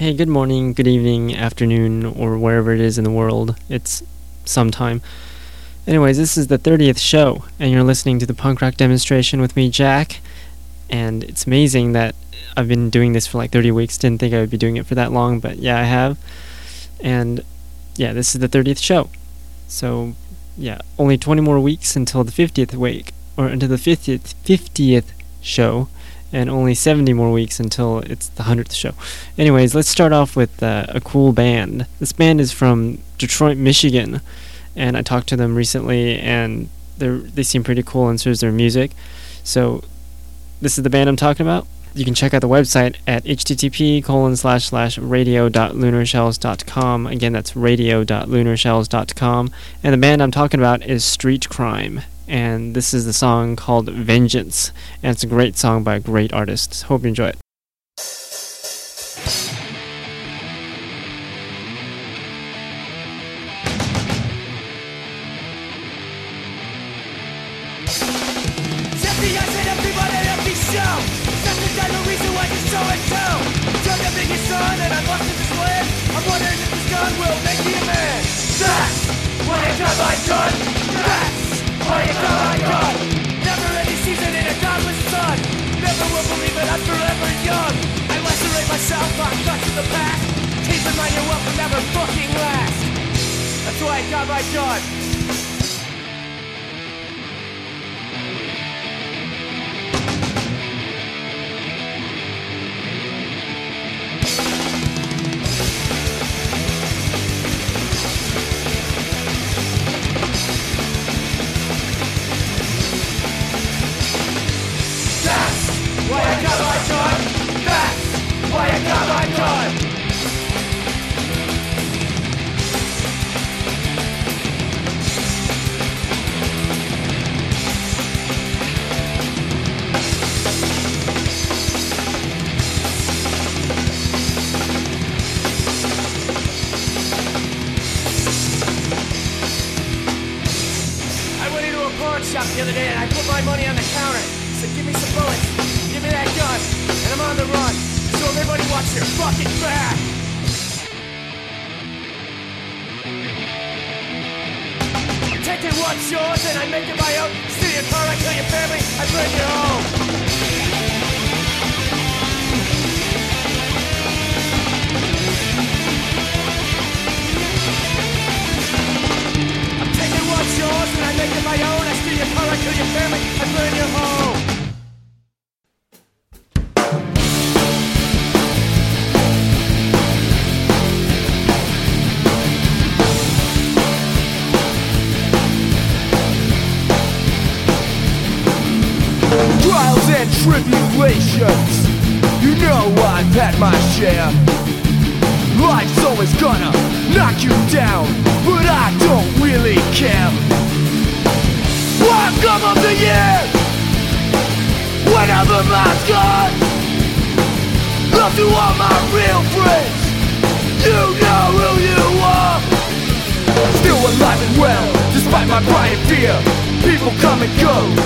Hey, good morning, good evening, afternoon, or wherever it is in the world. It's sometime. Anyways, this is the 30th show, and you're listening to the punk rock demonstration with me, Jack. And it's amazing that I've been doing this for like 30 weeks. Didn't think I would be doing it for that long, but yeah, I have. And yeah, this is the 30th show. So, yeah, only 20 more weeks until the 50th week, or until the 50th, 50th show and only 70 more weeks until it's the 100th show. Anyways, let's start off with uh, a cool band. This band is from Detroit, Michigan, and I talked to them recently, and they seem pretty cool, and so is their music. So, this is the band I'm talking about. You can check out the website at http colon slash slash radio.lunarshells.com. Again, that's radio.lunarshells.com. And the band I'm talking about is Street Crime and this is the song called Vengeance, and it's a great song by a great artist. Hope you enjoy it.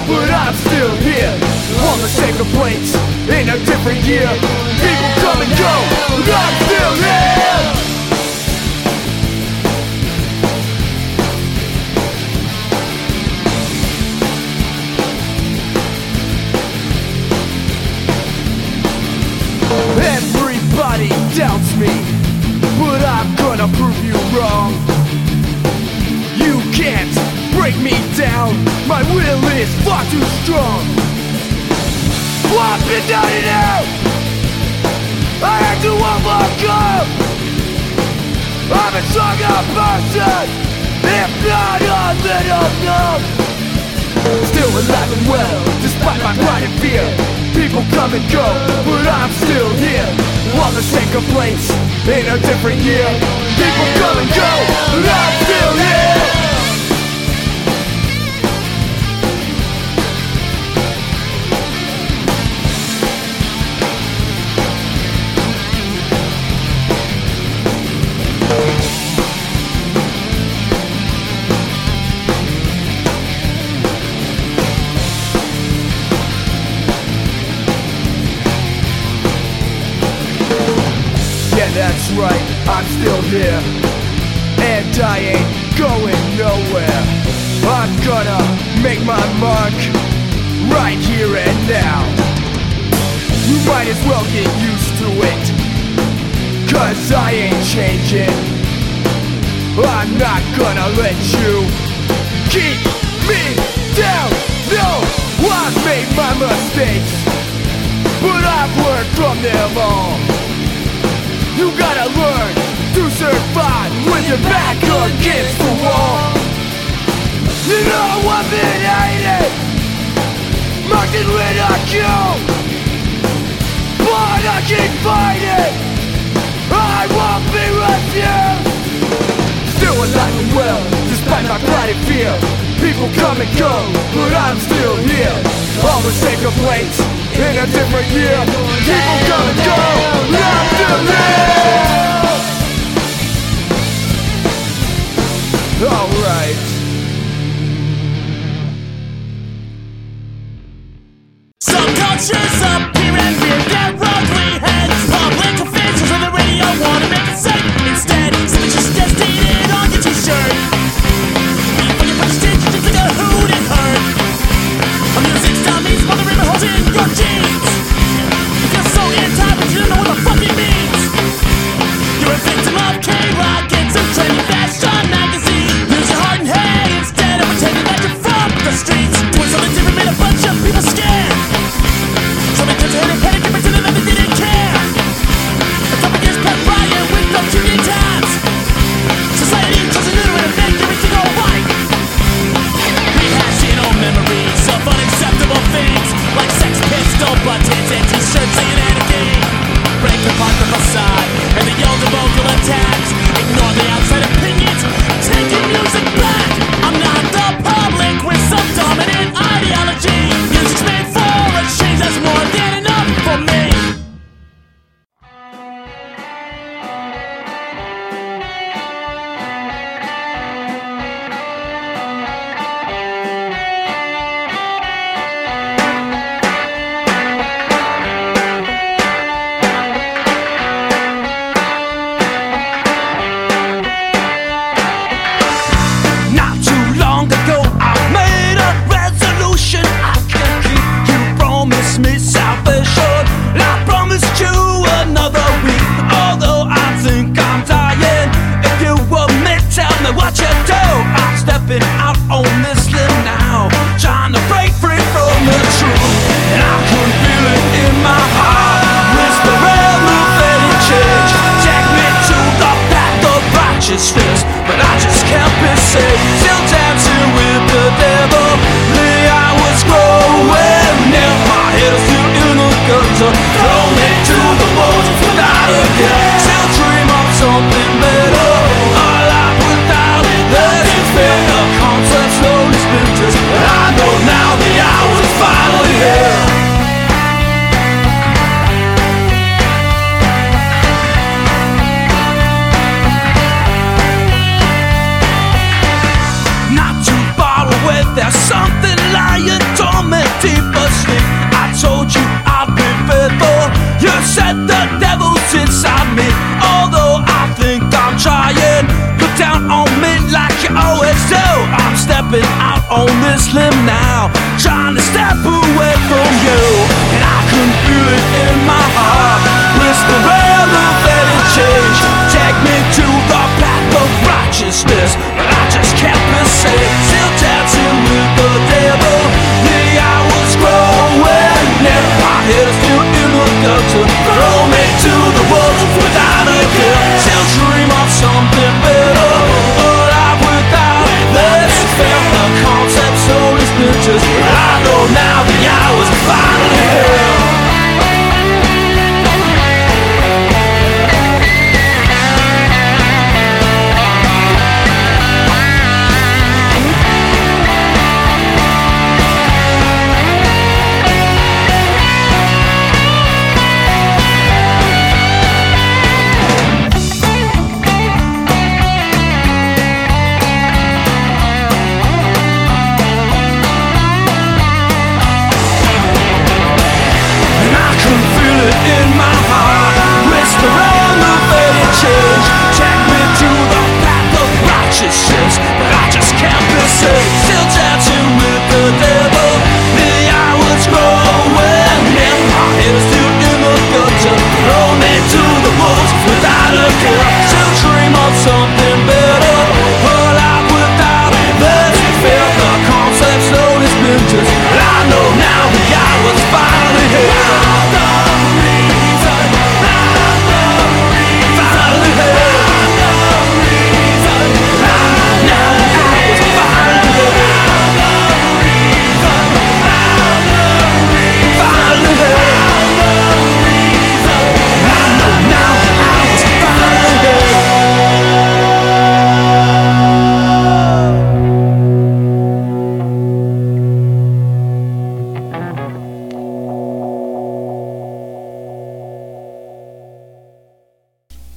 but I'm still here. On the sacred plates, in a different year. People come and go, but I'm still here. Everybody doubts me, but I'm gonna prove you wrong break me down. My will is far too strong. What been done to out. I had to overcome. I'm a stronger person, if not a little numb. Still alive and well, despite my pride and fear. People come and go, but I'm still here. All the same complaints, in a different year. People come and go, but I'm still here. your back against the wall. You know I've been hated mocked and ridiculed, But I keep fighting I won't be refused Still alive and well Despite my clouded fear. People come and go But I'm still here. Always take a place In a different year. People come and go But I'm still here alright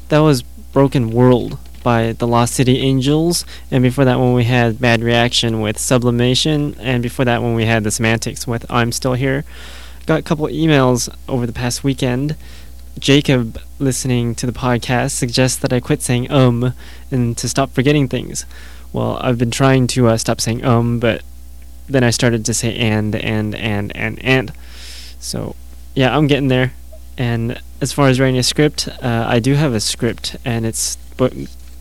that was Broken World by the Lost City Angels, and before that one we had Bad Reaction with Sublimation, and before that one we had the Semantics with I'm Still Here. Got a couple emails over the past weekend. Jacob, listening to the podcast, suggests that I quit saying um and to stop forgetting things. Well, I've been trying to uh, stop saying um, but then I started to say and, and, and, and, and. So, yeah, I'm getting there. And as far as writing a script, uh, I do have a script, and it's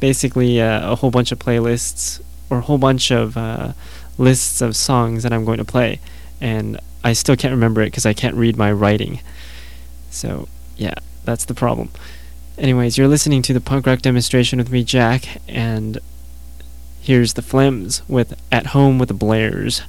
basically uh, a whole bunch of playlists or a whole bunch of uh, lists of songs that I'm going to play. And I still can't remember it because I can't read my writing. So, yeah, that's the problem. Anyways, you're listening to the punk rock demonstration with me, Jack, and here's the Flims with At Home with the Blairs.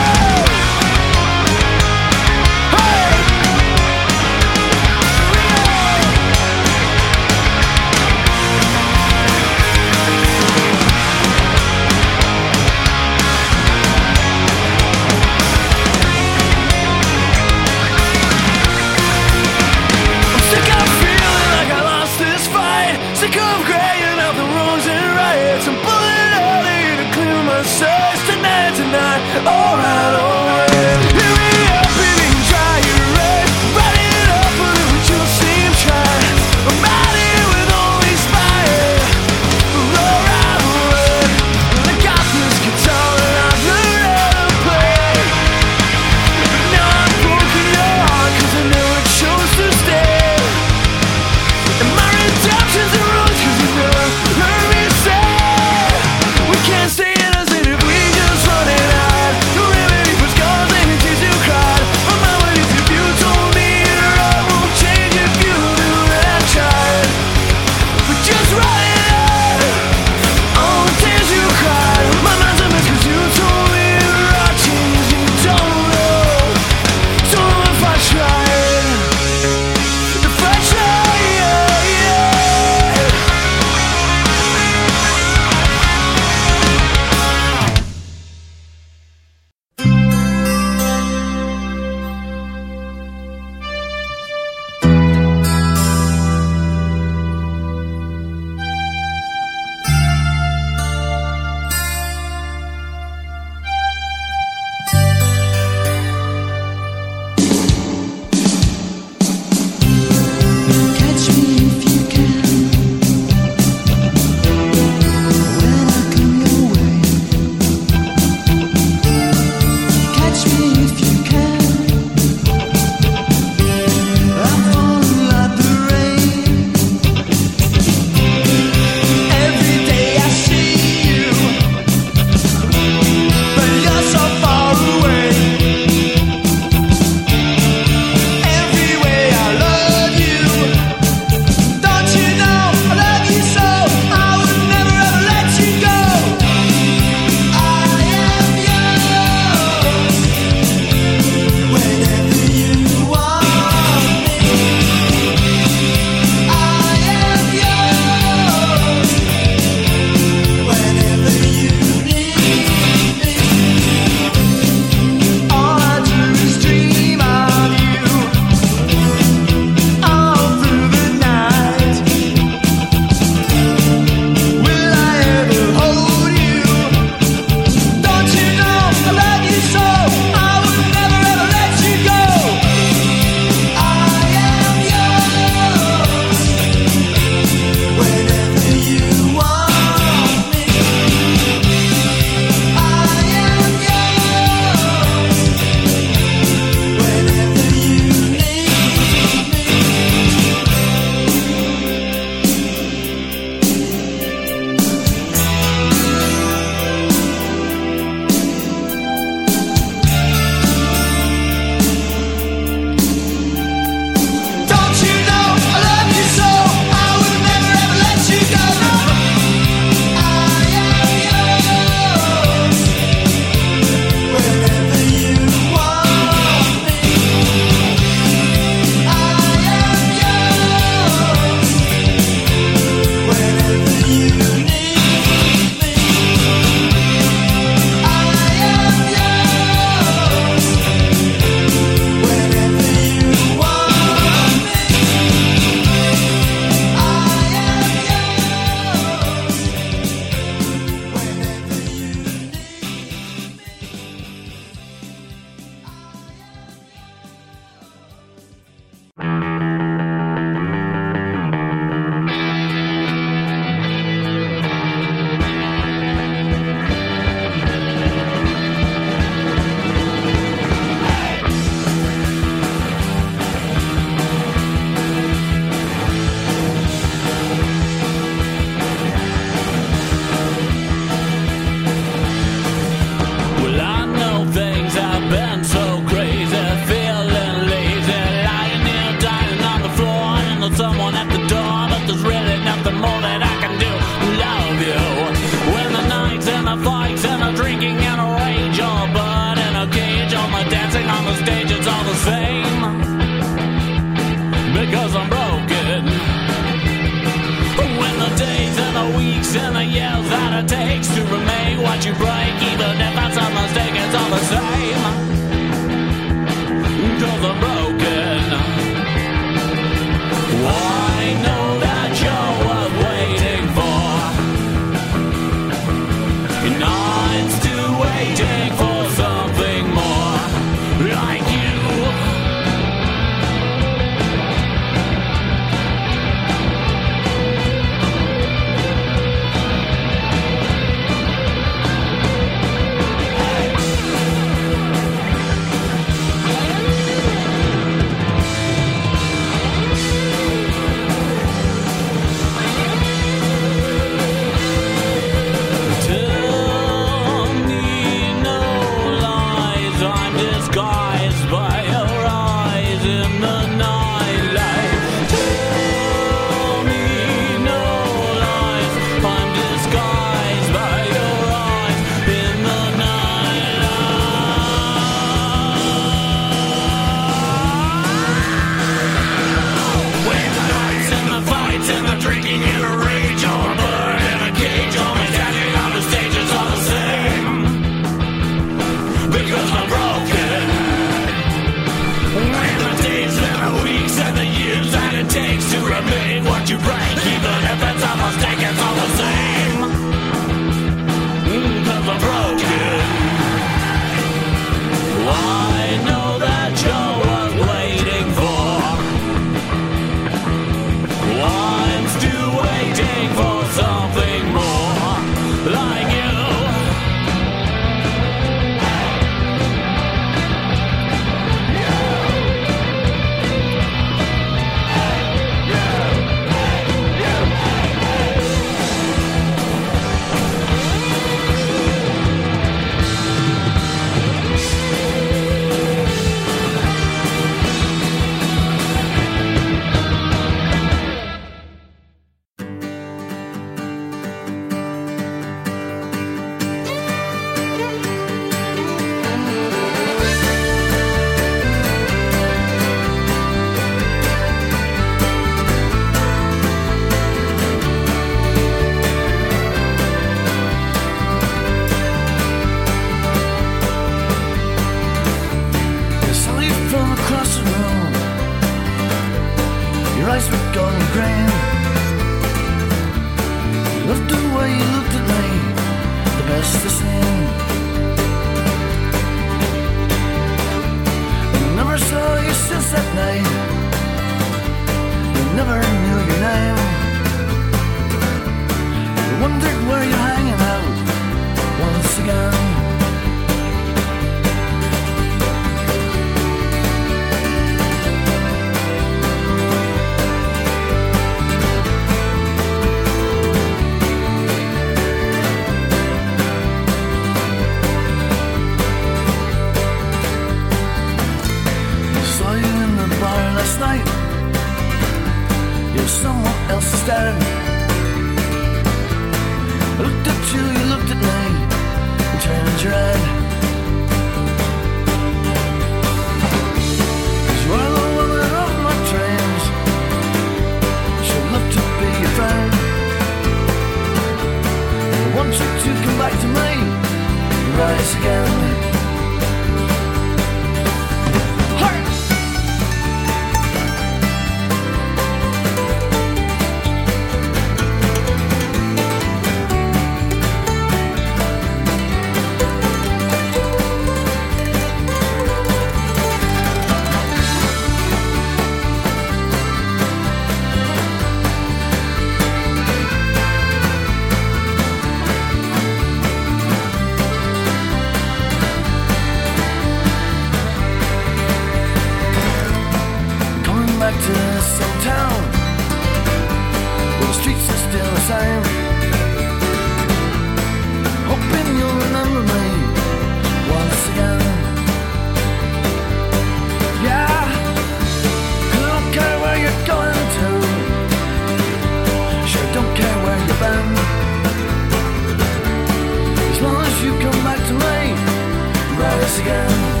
Rise again.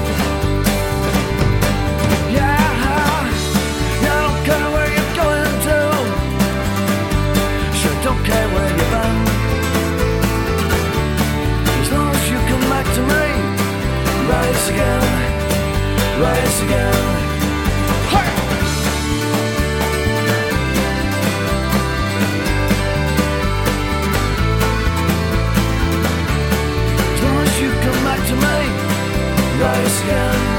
rise again, sky.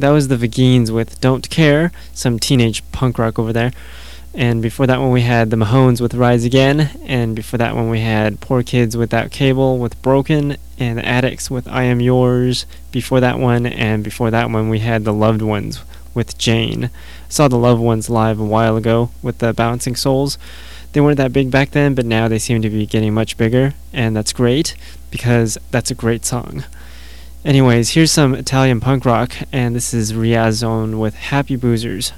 that was the Vagines with Don't Care, some teenage punk rock over there. And before that one, we had the Mahones with Rise Again. And before that one, we had Poor Kids Without Cable with Broken and the Addicts with I Am Yours. Before that one, and before that one, we had the Loved Ones with Jane. Saw the Loved Ones live a while ago with the Bouncing Souls. They weren't that big back then, but now they seem to be getting much bigger, and that's great because that's a great song. Anyways, here's some Italian punk rock, and this is Riazone with Happy Boozers.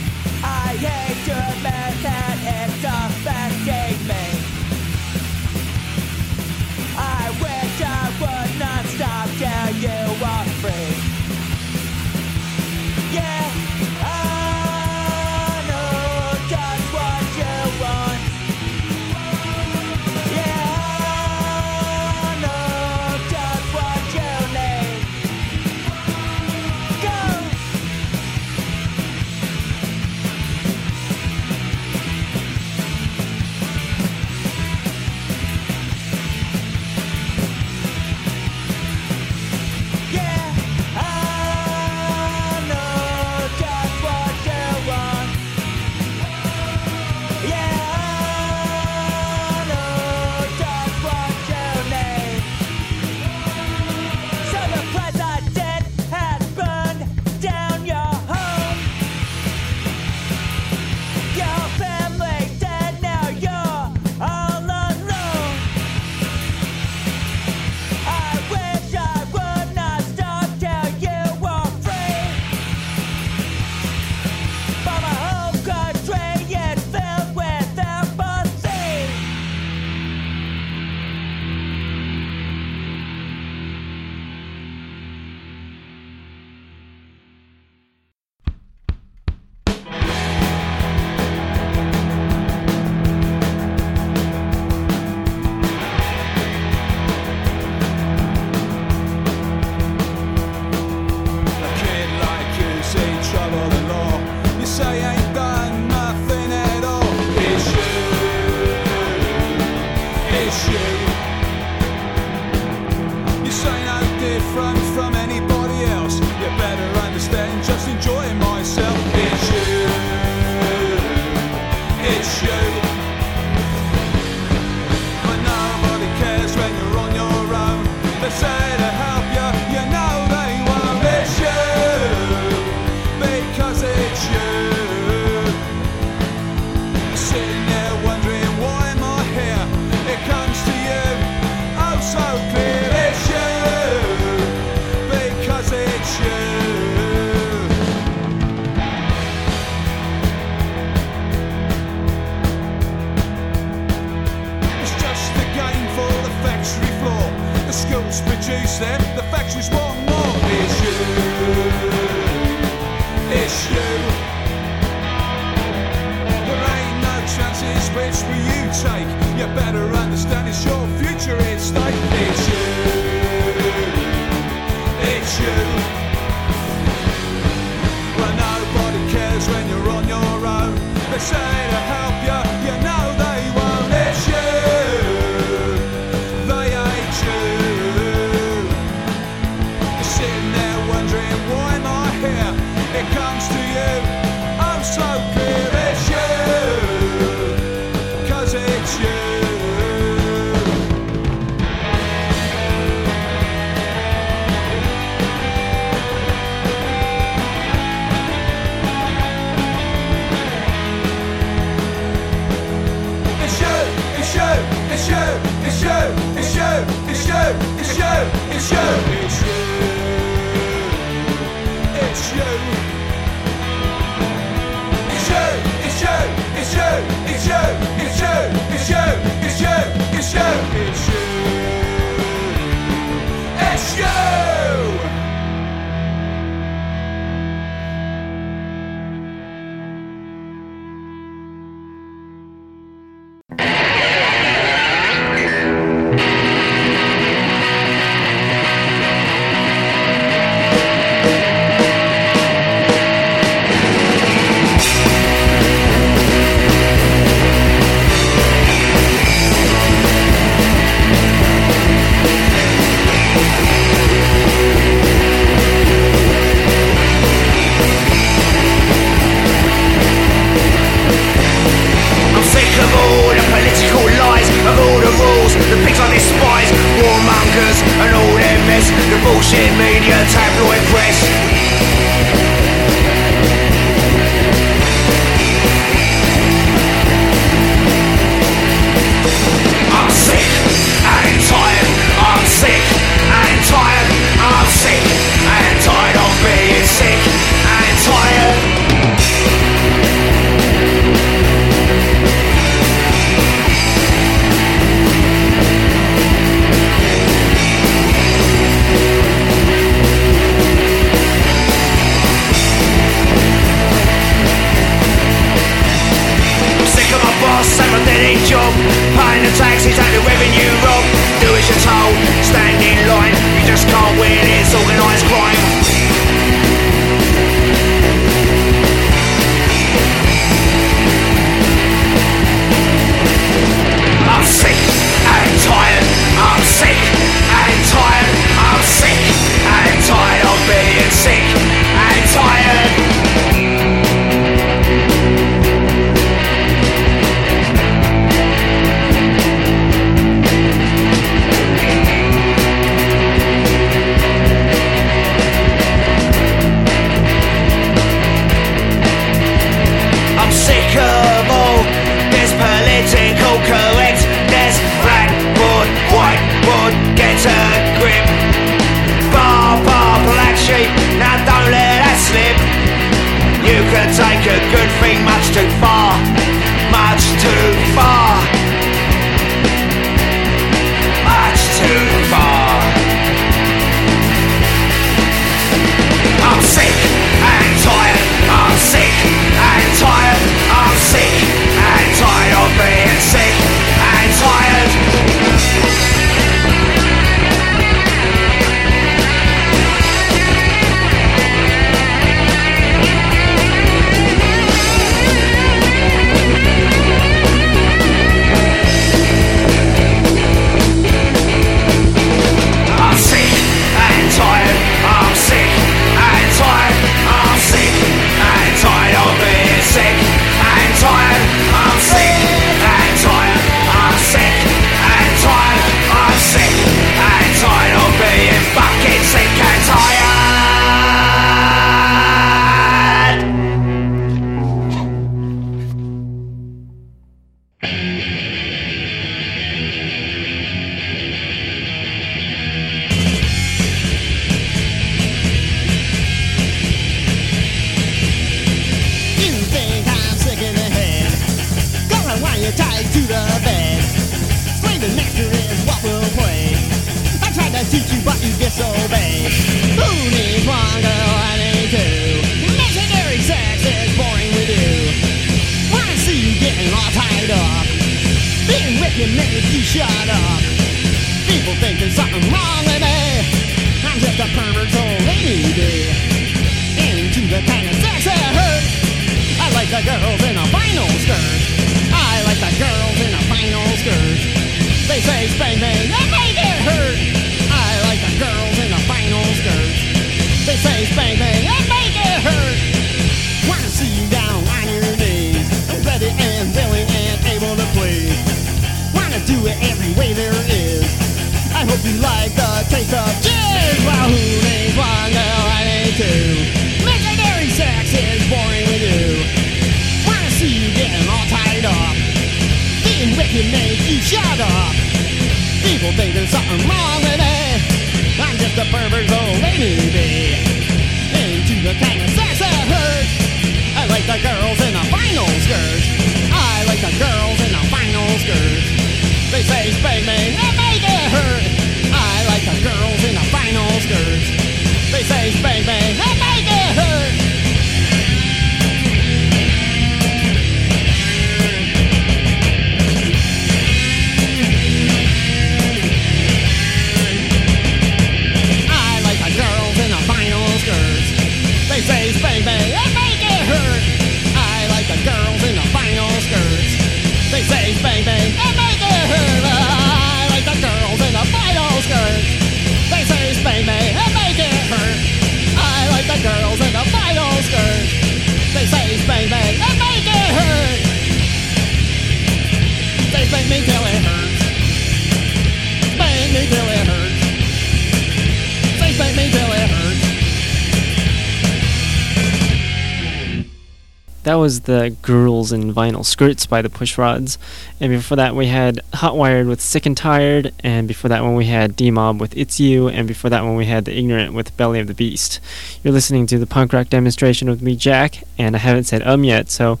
the Girls in Vinyl Skirts by the Pushrods. And before that, we had Hot Wired with Sick and Tired. And before that one, we had D Mob with It's You. And before that one, we had The Ignorant with Belly of the Beast. You're listening to the punk rock demonstration with me, Jack. And I haven't said um yet, so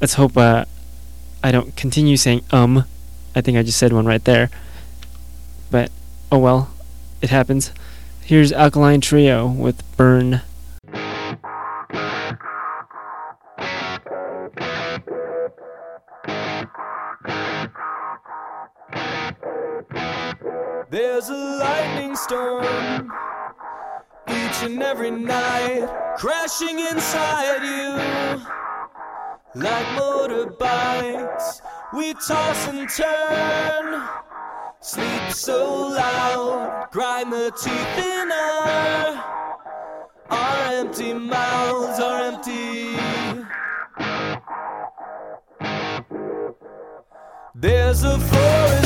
let's hope uh, I don't continue saying um. I think I just said one right there. But oh well, it happens. Here's Alkaline Trio with Burn. There's a lightning storm each and every night crashing inside you like motorbikes. We toss and turn, sleep so loud, grind the teeth in our, our empty mouths are empty. There's a forest.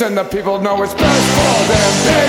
And the people know it's best for them.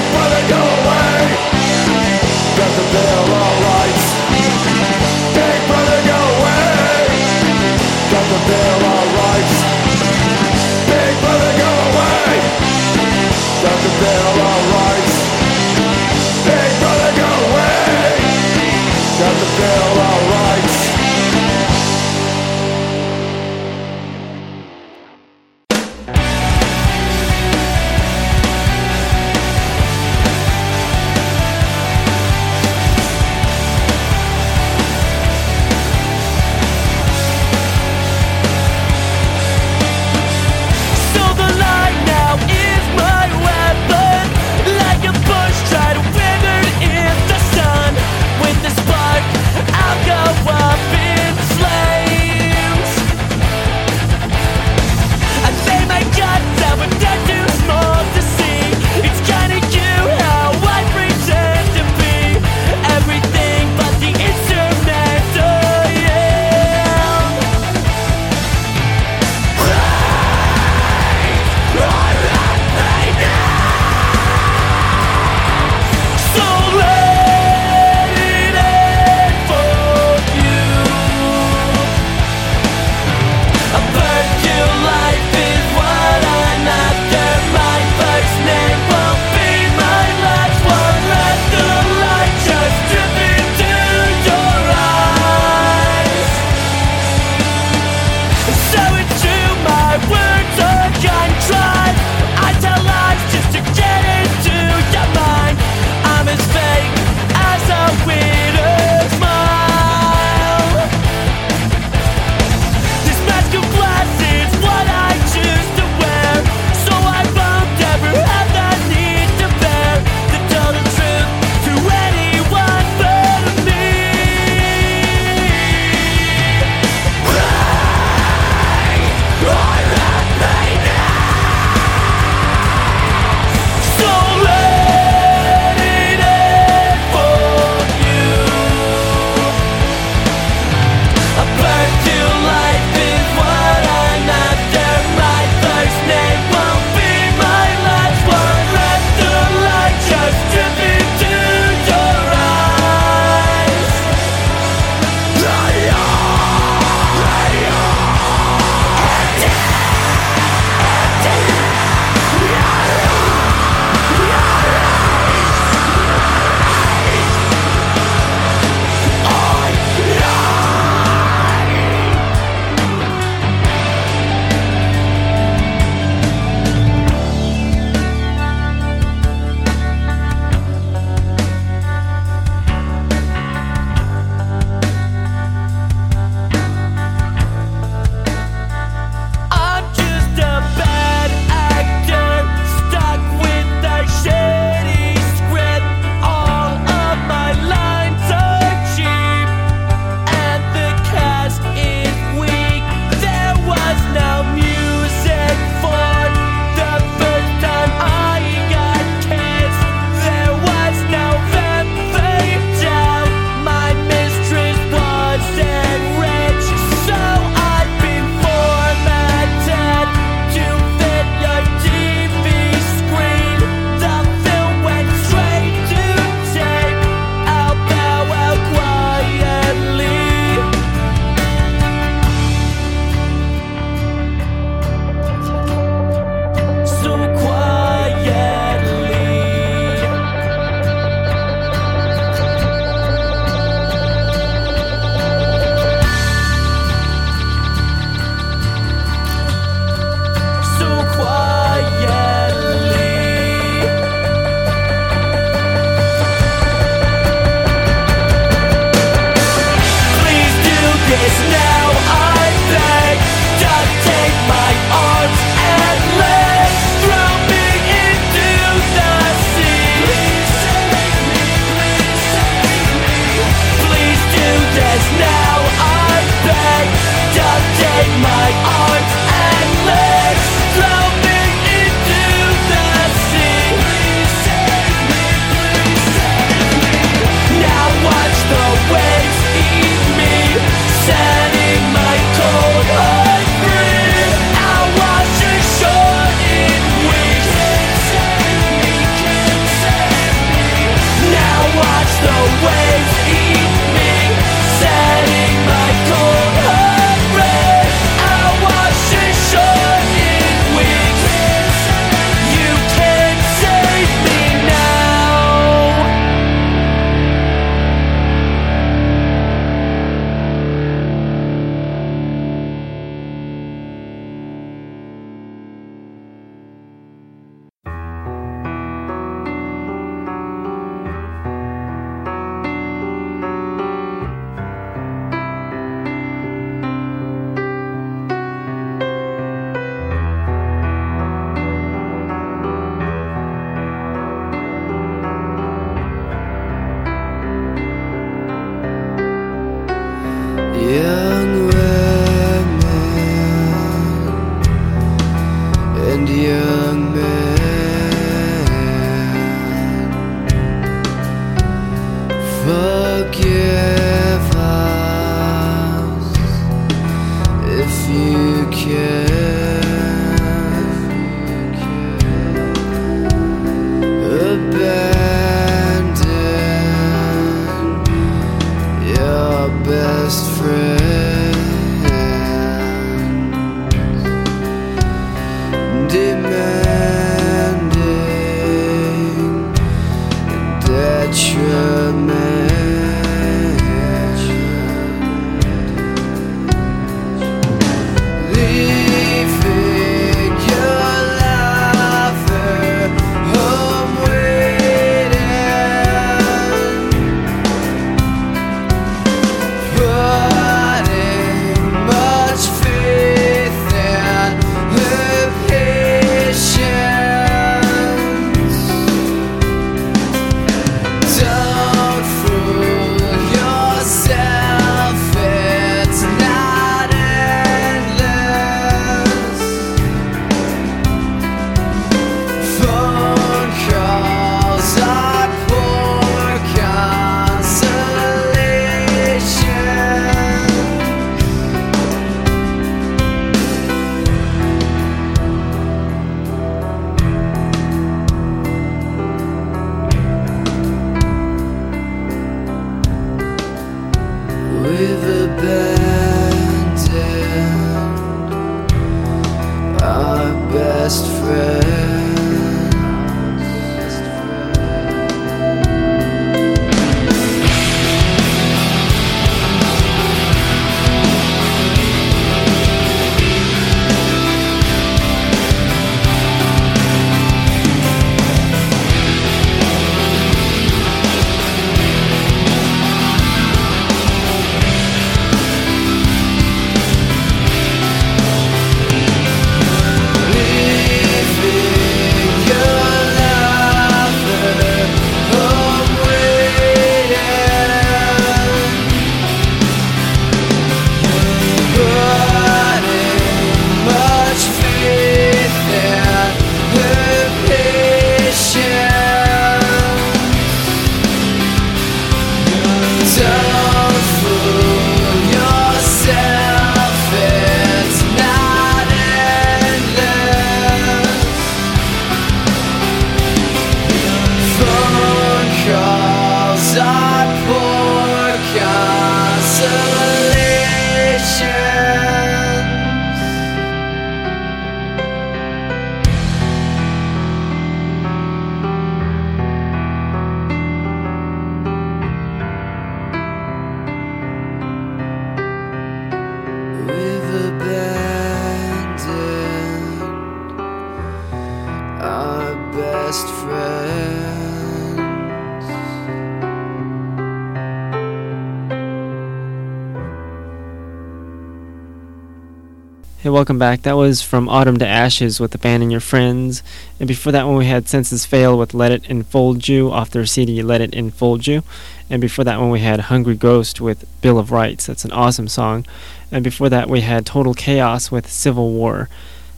Welcome back. That was from Autumn to Ashes with the band and your friends. And before that one, we had Senses Fail with Let It Enfold You off their CD Let It Enfold You. And before that one, we had Hungry Ghost with Bill of Rights. That's an awesome song. And before that, we had Total Chaos with Civil War.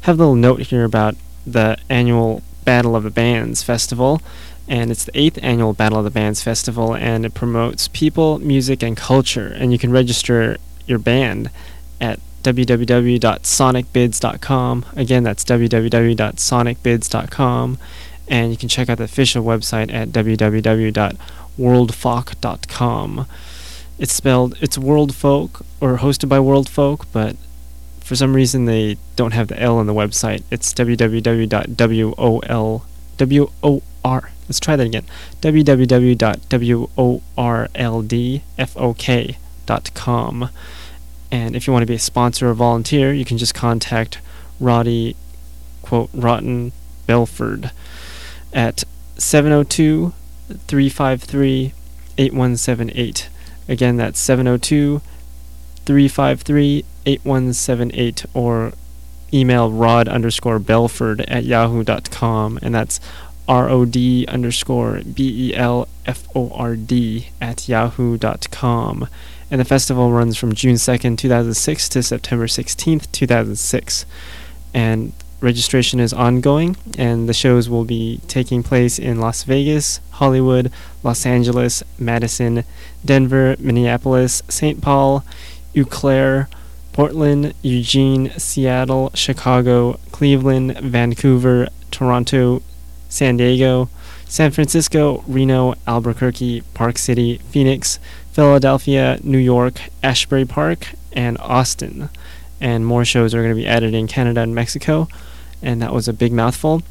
Have a little note here about the annual Battle of the Bands Festival. And it's the eighth annual Battle of the Bands Festival, and it promotes people, music, and culture. And you can register your band at www.sonicbids.com. Again, that's www.sonicbids.com. And you can check out the official website at www.worldfolk.com. It's spelled, it's World Folk, or hosted by World Folk, but for some reason they don't have the L on the website. It's www.wol, W-O-R, let's try that again, www.worldfok.com. And if you want to be a sponsor or volunteer, you can just contact Roddy, quote, Rotten Belford at 702 353 8178. Again, that's 702 353 8178 or email rod underscore belford at yahoo.com and that's r-o-d underscore b-e-l-f-o-r-d at yahoo.com and the festival runs from June 2nd, 2006 to September 16th, 2006. And registration is ongoing, and the shows will be taking place in Las Vegas, Hollywood, Los Angeles, Madison, Denver, Minneapolis, St. Paul, Eau Claire, Portland, Eugene, Seattle, Chicago, Cleveland, Vancouver, Toronto, San Diego, San Francisco, Reno, Albuquerque, Park City, Phoenix, Philadelphia, New York, Asbury Park, and Austin. And more shows are going to be added in Canada and Mexico. And that was a big mouthful.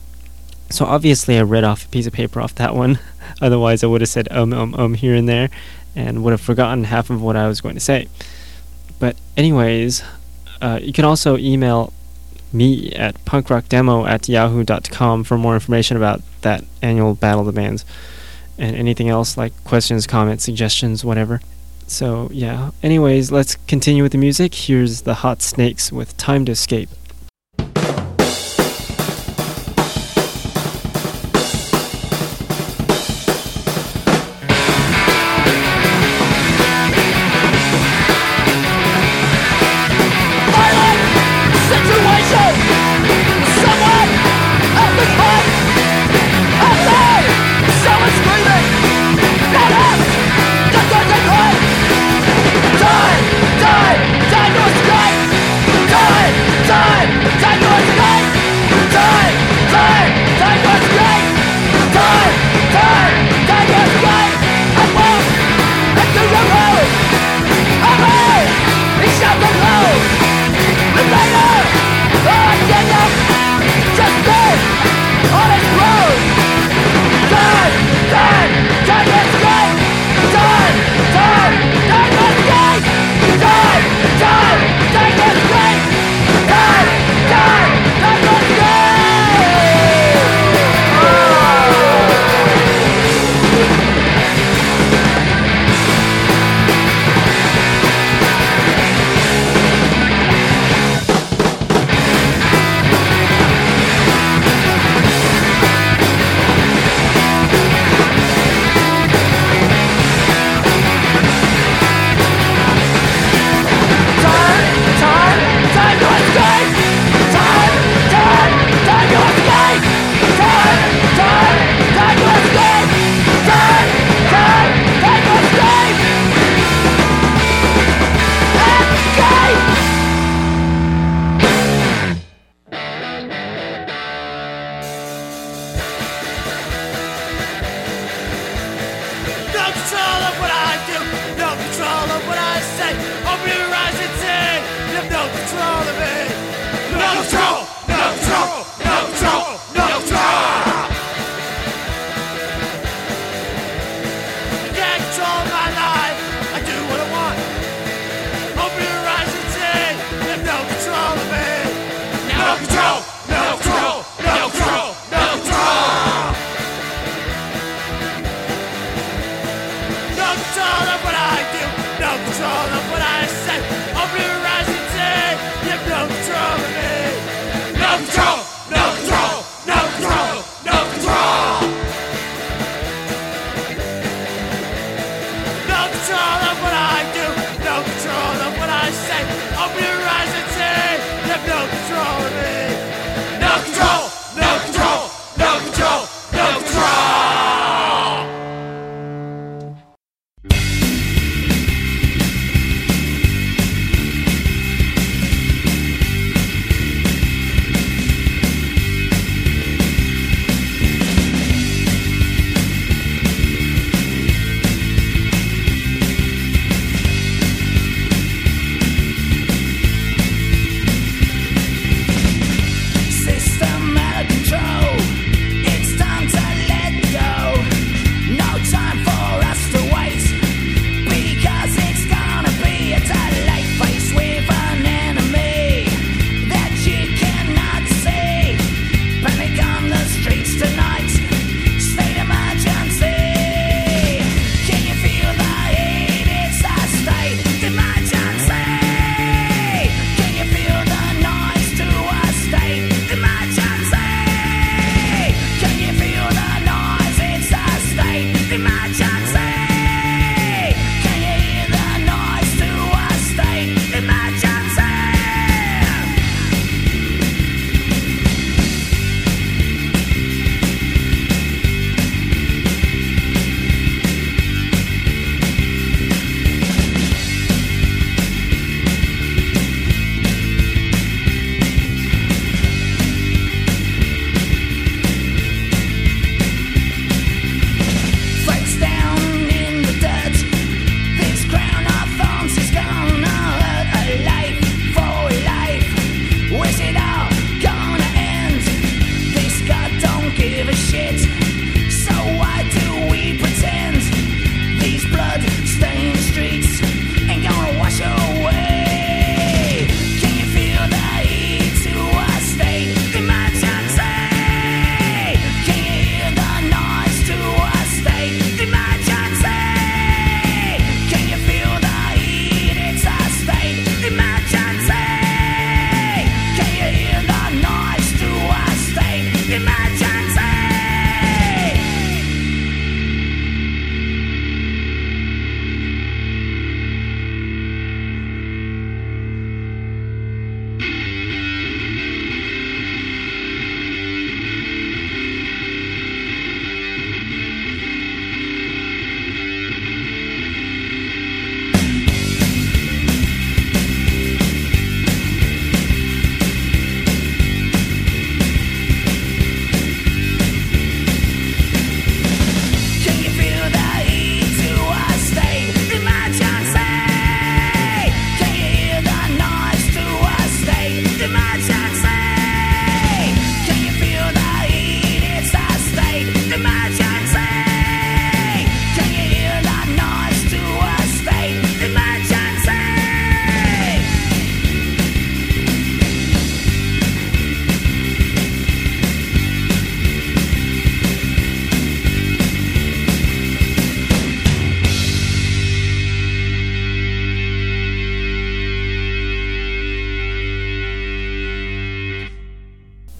So obviously, I read off a piece of paper off that one. Otherwise, I would have said um, um, um here and there and would have forgotten half of what I was going to say. But, anyways, uh, you can also email me at punkrockdemo at yahoo.com for more information about that annual Battle of the Bands and anything else like questions, comments, suggestions, whatever. So, yeah. Anyways, let's continue with the music. Here's the Hot Snakes with Time to Escape.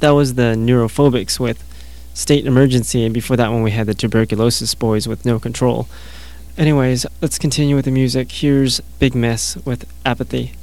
That was the Neurophobics with State Emergency, and before that one we had the Tuberculosis Boys with No Control. Anyways, let's continue with the music. Here's Big Mess with Apathy.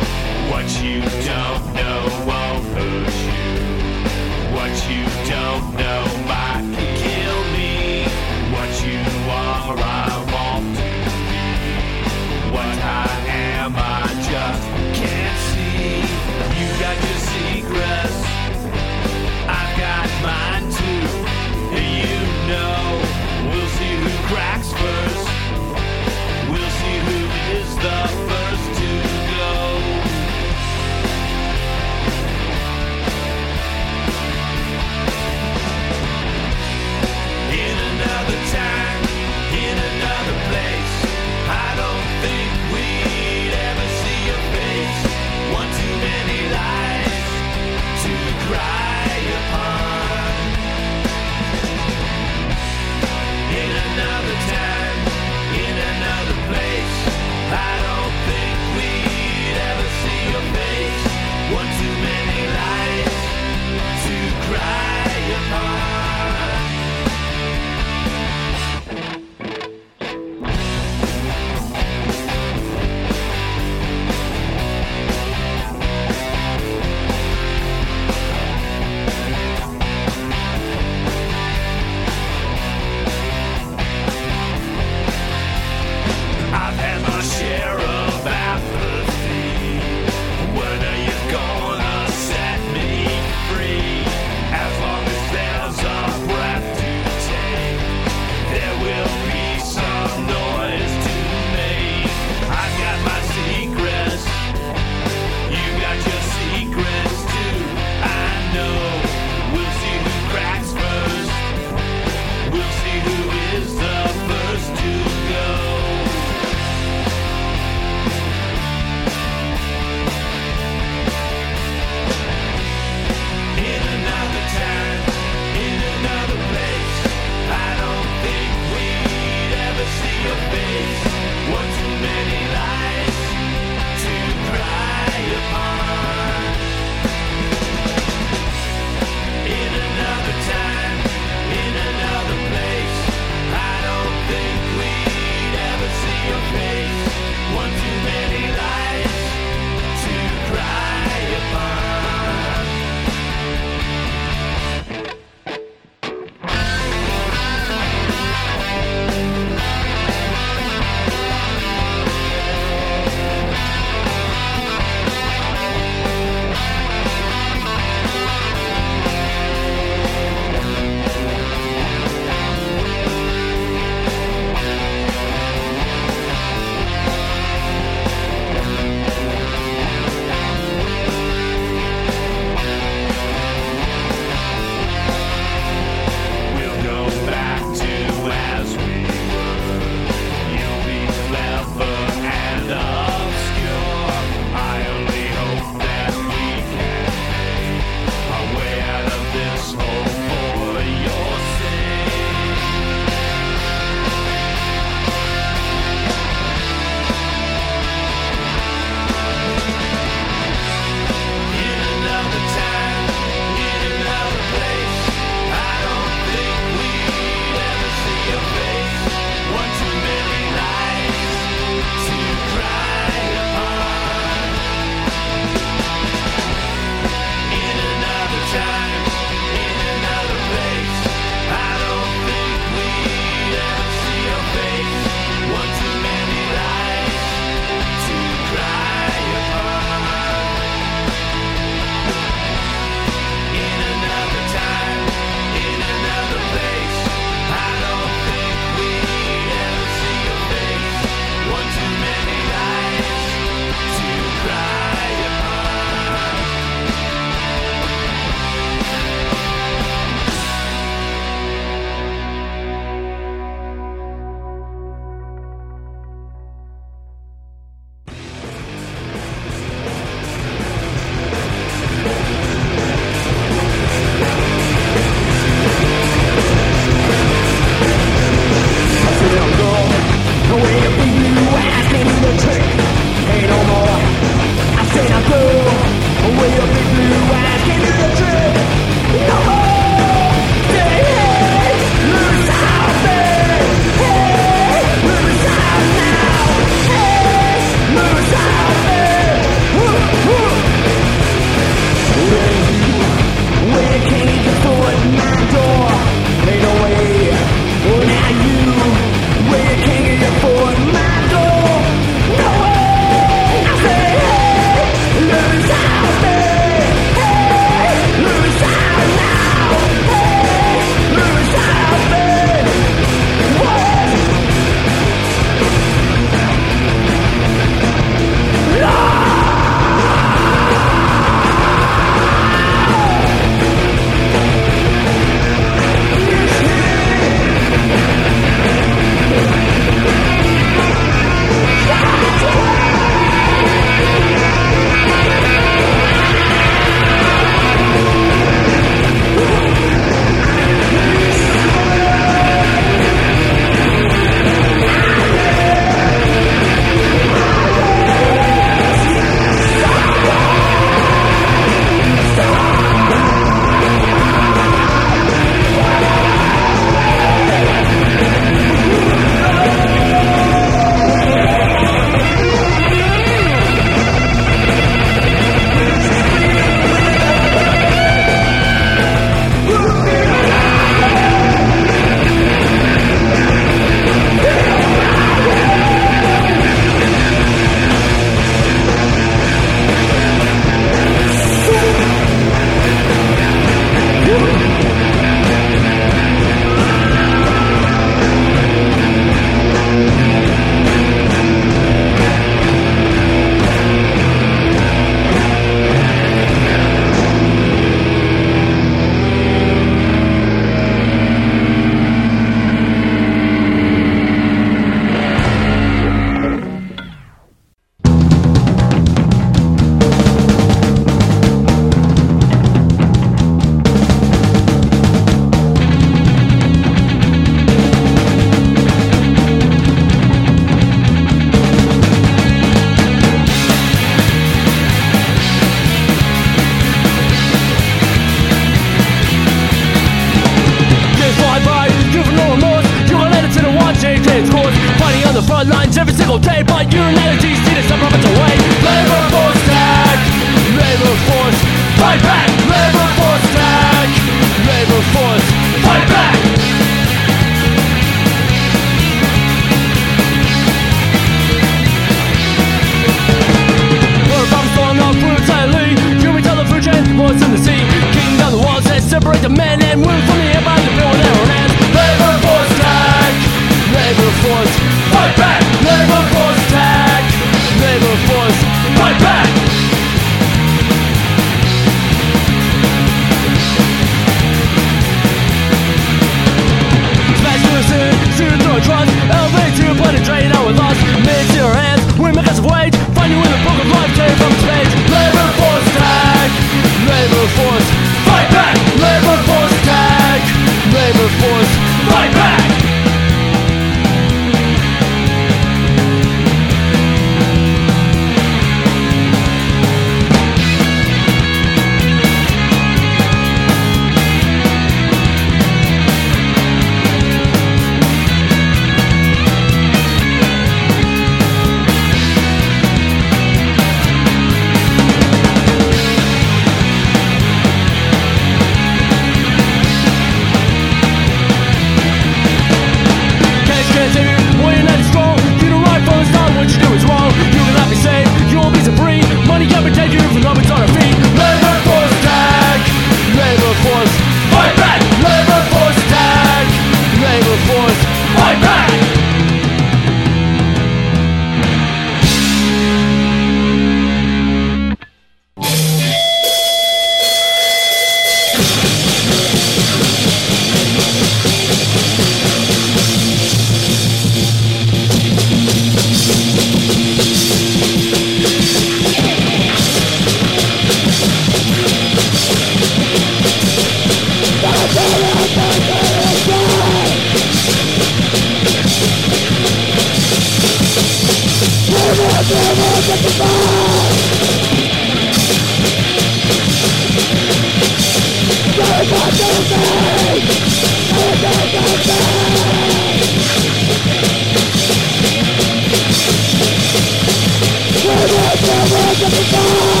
Everything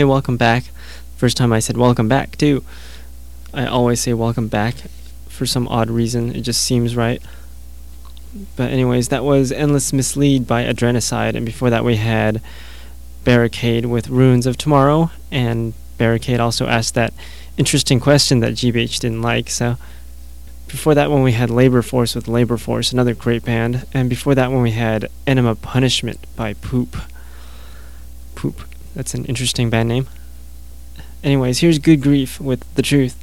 Hey, welcome back. First time I said welcome back, too. I always say welcome back for some odd reason. It just seems right. But, anyways, that was Endless Mislead by Adrenocide, and before that we had Barricade with Ruins of Tomorrow, and Barricade also asked that interesting question that GBH didn't like, so. Before that one we had Labor Force with Labor Force, another great band, and before that one we had Enema Punishment by Poop. That's an interesting band name. Anyways, here's Good Grief with The Truth.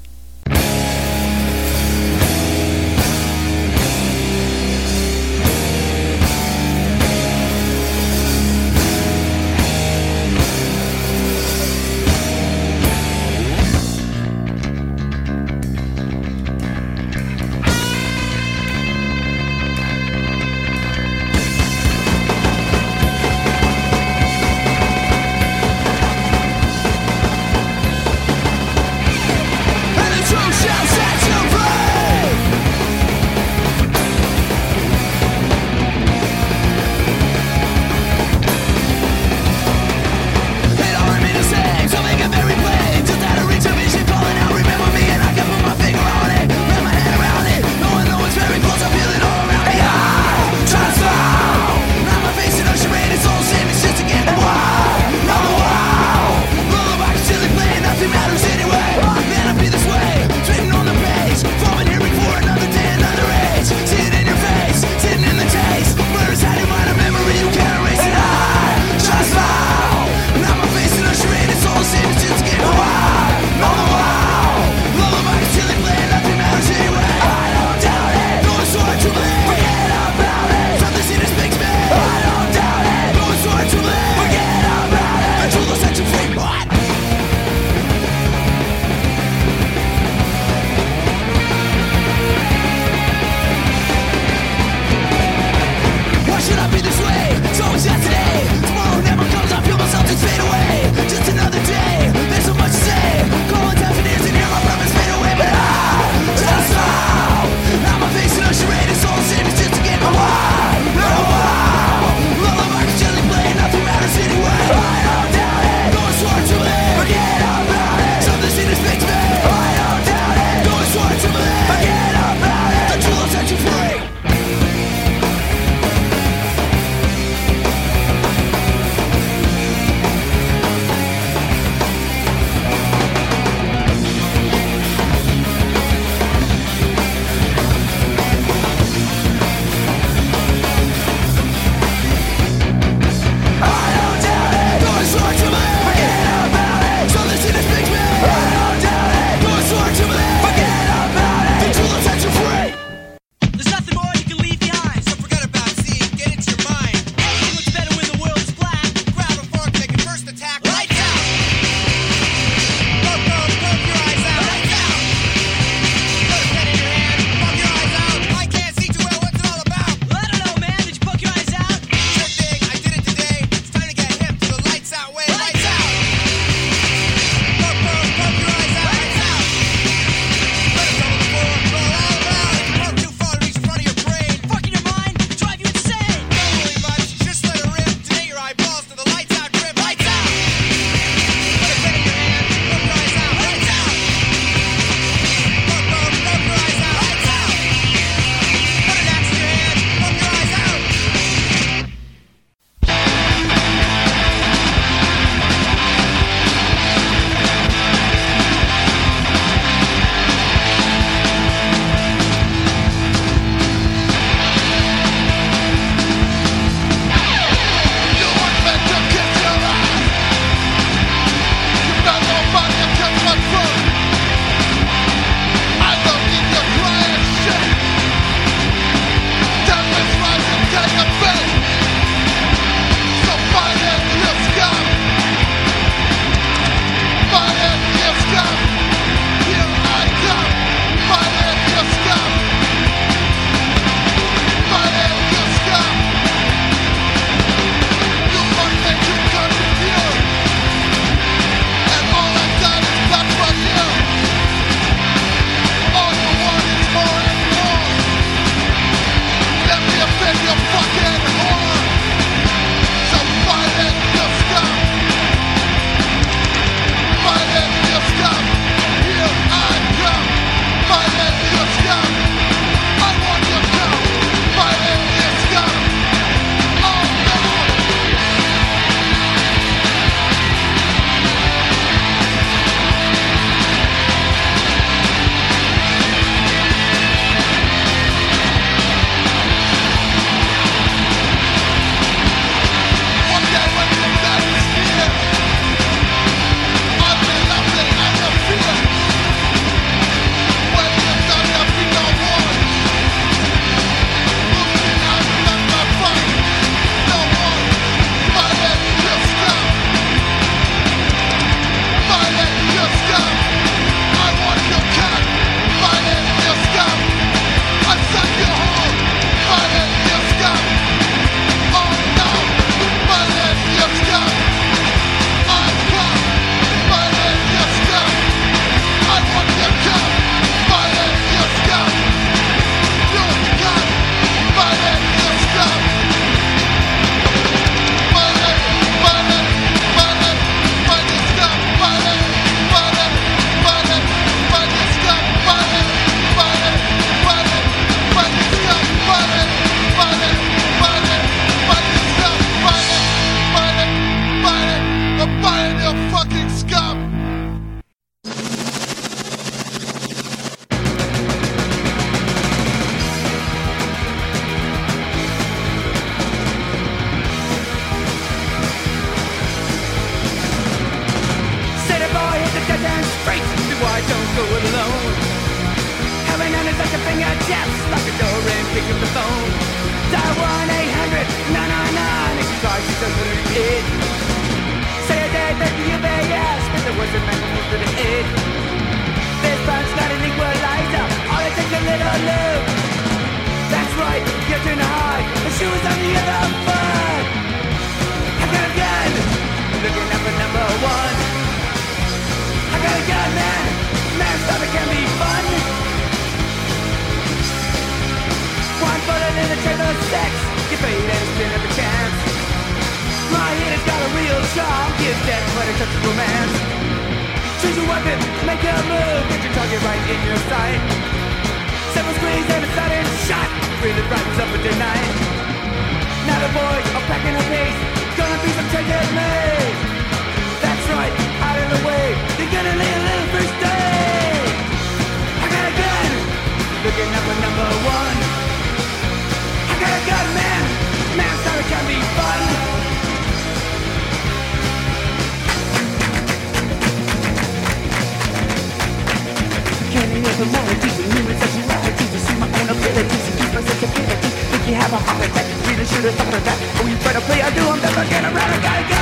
Can you never more deeply human sexuality to see my own abilities and keep my sensibility? Think you have a heart attack? Really should have thought of that. Oh, you better play. I do. I'm never around. I got a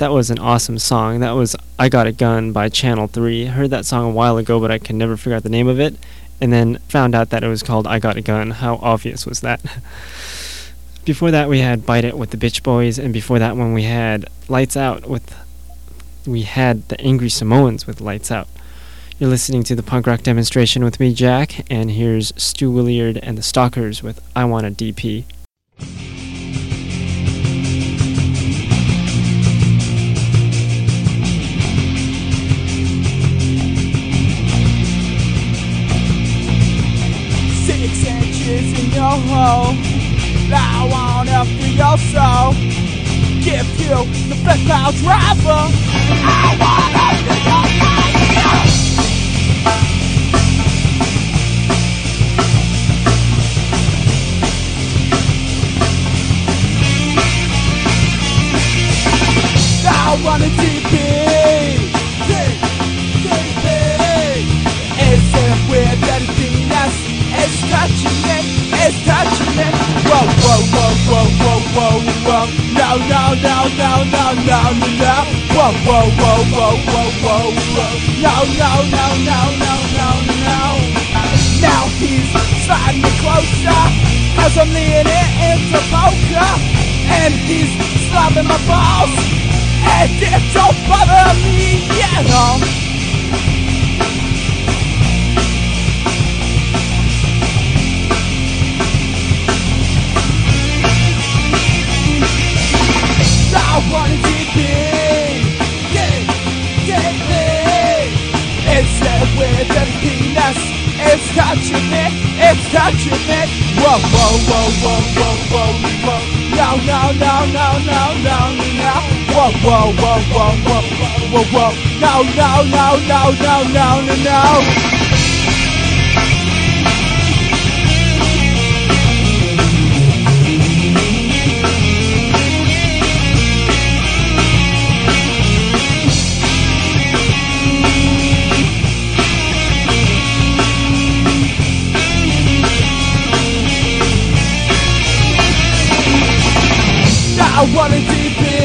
That was an awesome song. That was I Got a Gun by Channel 3. I heard that song a while ago, but I could never figure out the name of it. And then found out that it was called I Got a Gun. How obvious was that? before that, we had Bite It with the Bitch Boys. And before that one, we had Lights Out with. We had the Angry Samoans with Lights Out. You're listening to the punk rock demonstration with me, Jack. And here's Stu Williard and the Stalkers with I Want a DP. I wanna feel your soul. Give you the best I'll. I wanna your. I wanna DP DP Isn't weird that touching it whoa, whoa. No, no, no, no, no, no, no, no. Whoa, whoa, whoa, whoa, whoa, whoa, whoa. No, no, no, no, no, no, no. Now he's sliding me closer as I'm leaning into poker, and he's slapping my balls. And it don't bother me at all. Penis It's touching me, it's touching me. Whoa, whoa, whoa, whoa, whoa, whoa, whoa. No, no, no, no, no, no, no, whoa, whoa, whoa, whoa, whoa, whoa, whoa. No, no, no, no, no, no, no, no I want it to be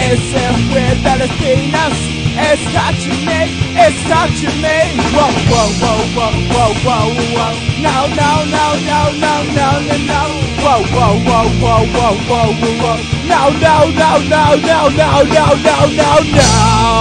It's weird that it's penis It's touching me, it's touching me Whoa, whoa, whoa, whoa, whoa, whoa, whoa No, no, no, no, no, no, no, no Whoa, whoa, whoa, whoa, whoa, whoa, whoa, whoa No, no, no, no, no, no, no, no, no, no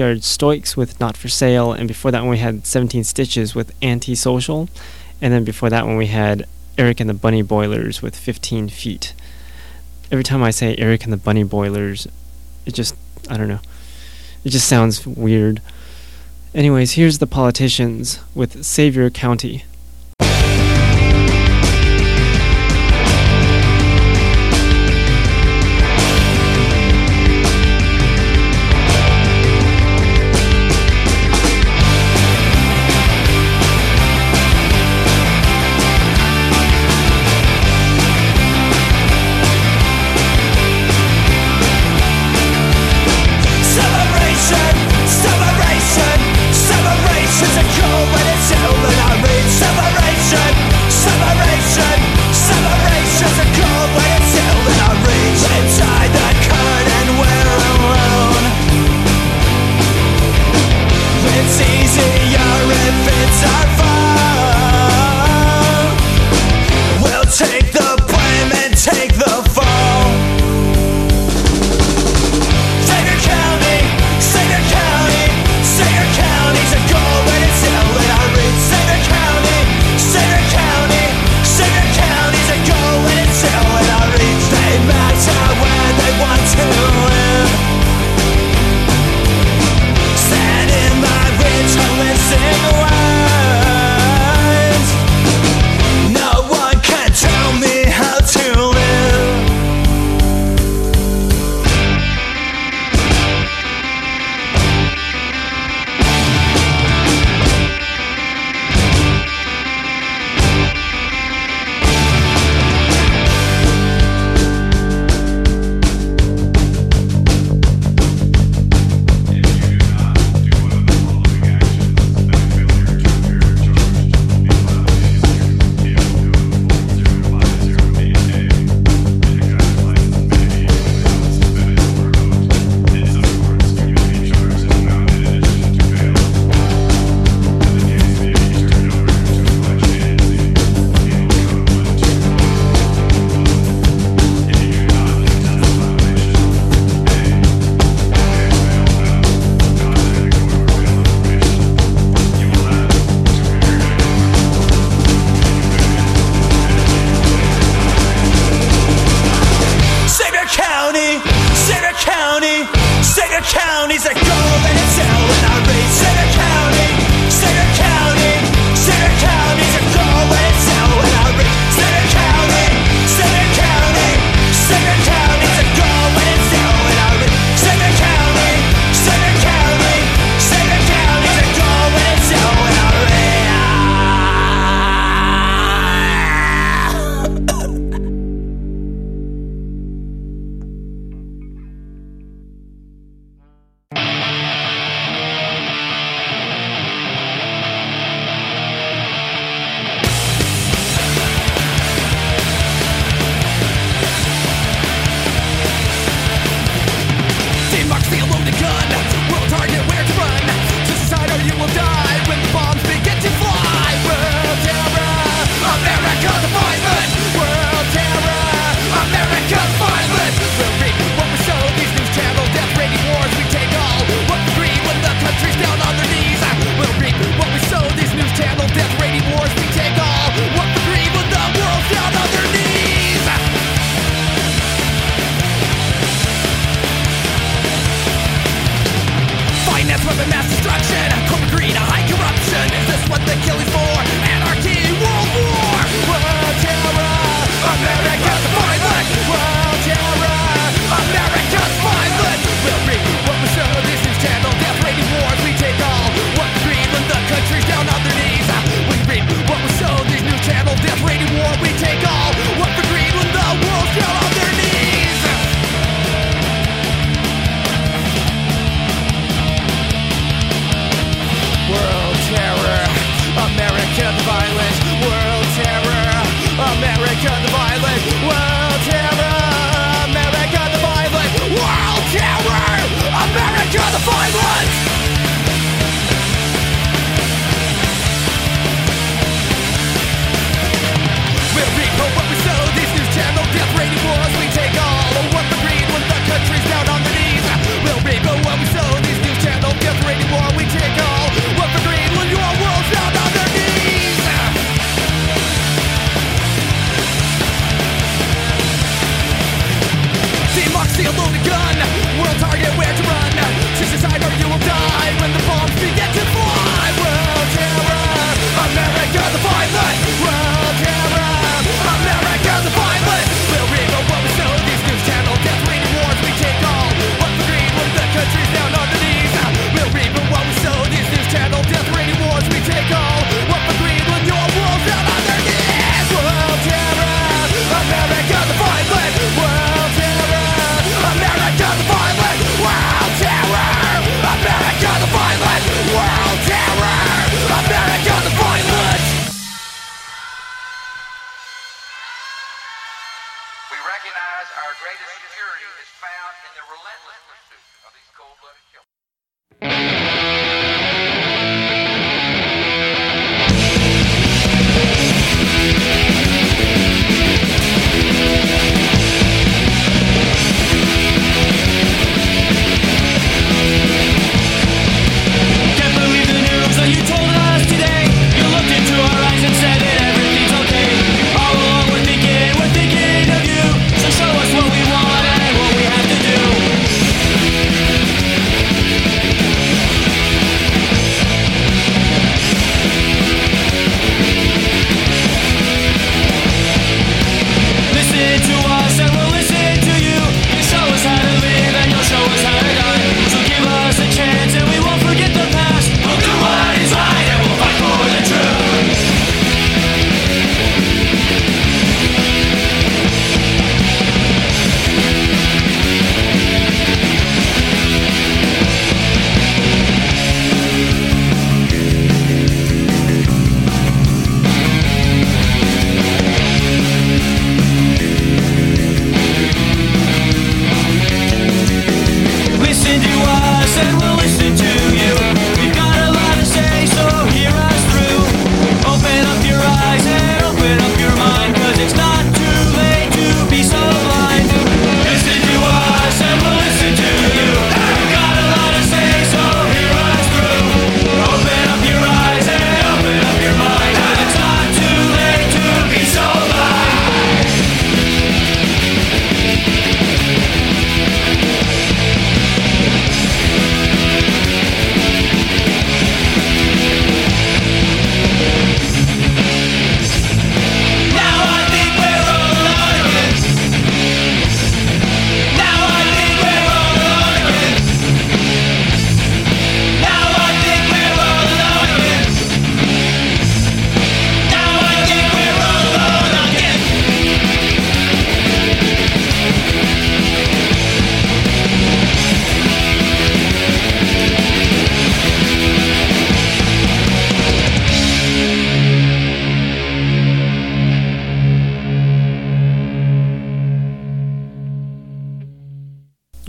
Backyard Stoics with Not For Sale, and before that one we had 17 Stitches with Antisocial, and then before that one we had Eric and the Bunny Boilers with 15 Feet. Every time I say Eric and the Bunny Boilers, it just, I don't know, it just sounds weird. Anyways, here's The Politicians with Savior County.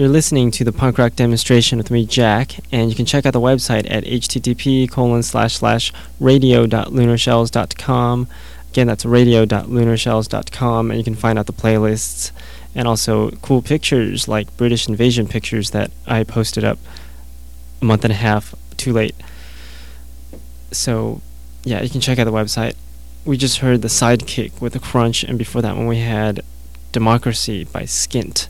You're listening to the punk rock demonstration with me, Jack, and you can check out the website at http colon slash slash radio.lunarshells.com. Again, that's radio.lunarshells.com, and you can find out the playlists and also cool pictures like British invasion pictures that I posted up a month and a half too late. So, yeah, you can check out the website. We just heard the sidekick with the crunch, and before that one we had Democracy by Skint.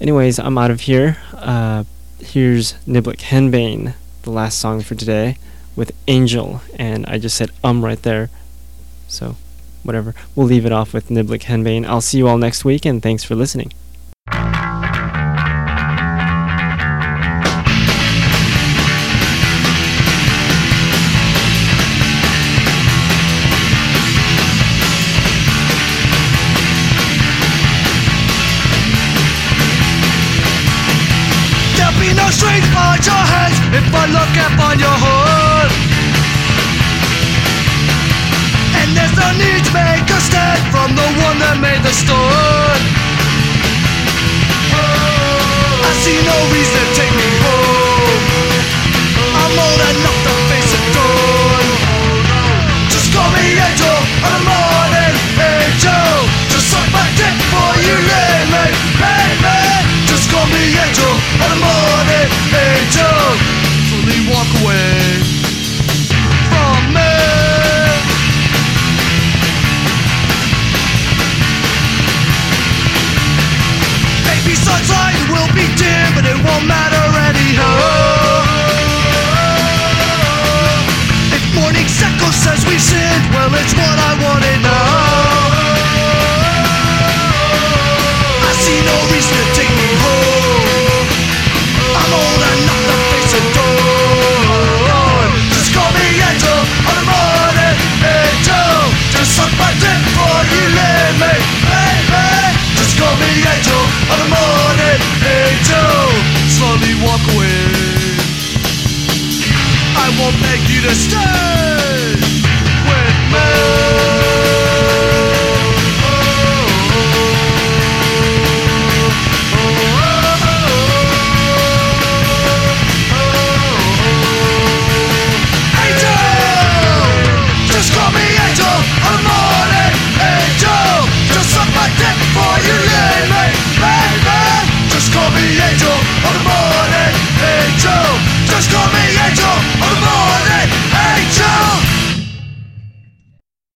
Anyways, I'm out of here. Uh, here's Niblick Henbane, the last song for today, with Angel, and I just said um right there. So, whatever. We'll leave it off with Niblick Henbane. I'll see you all next week, and thanks for listening.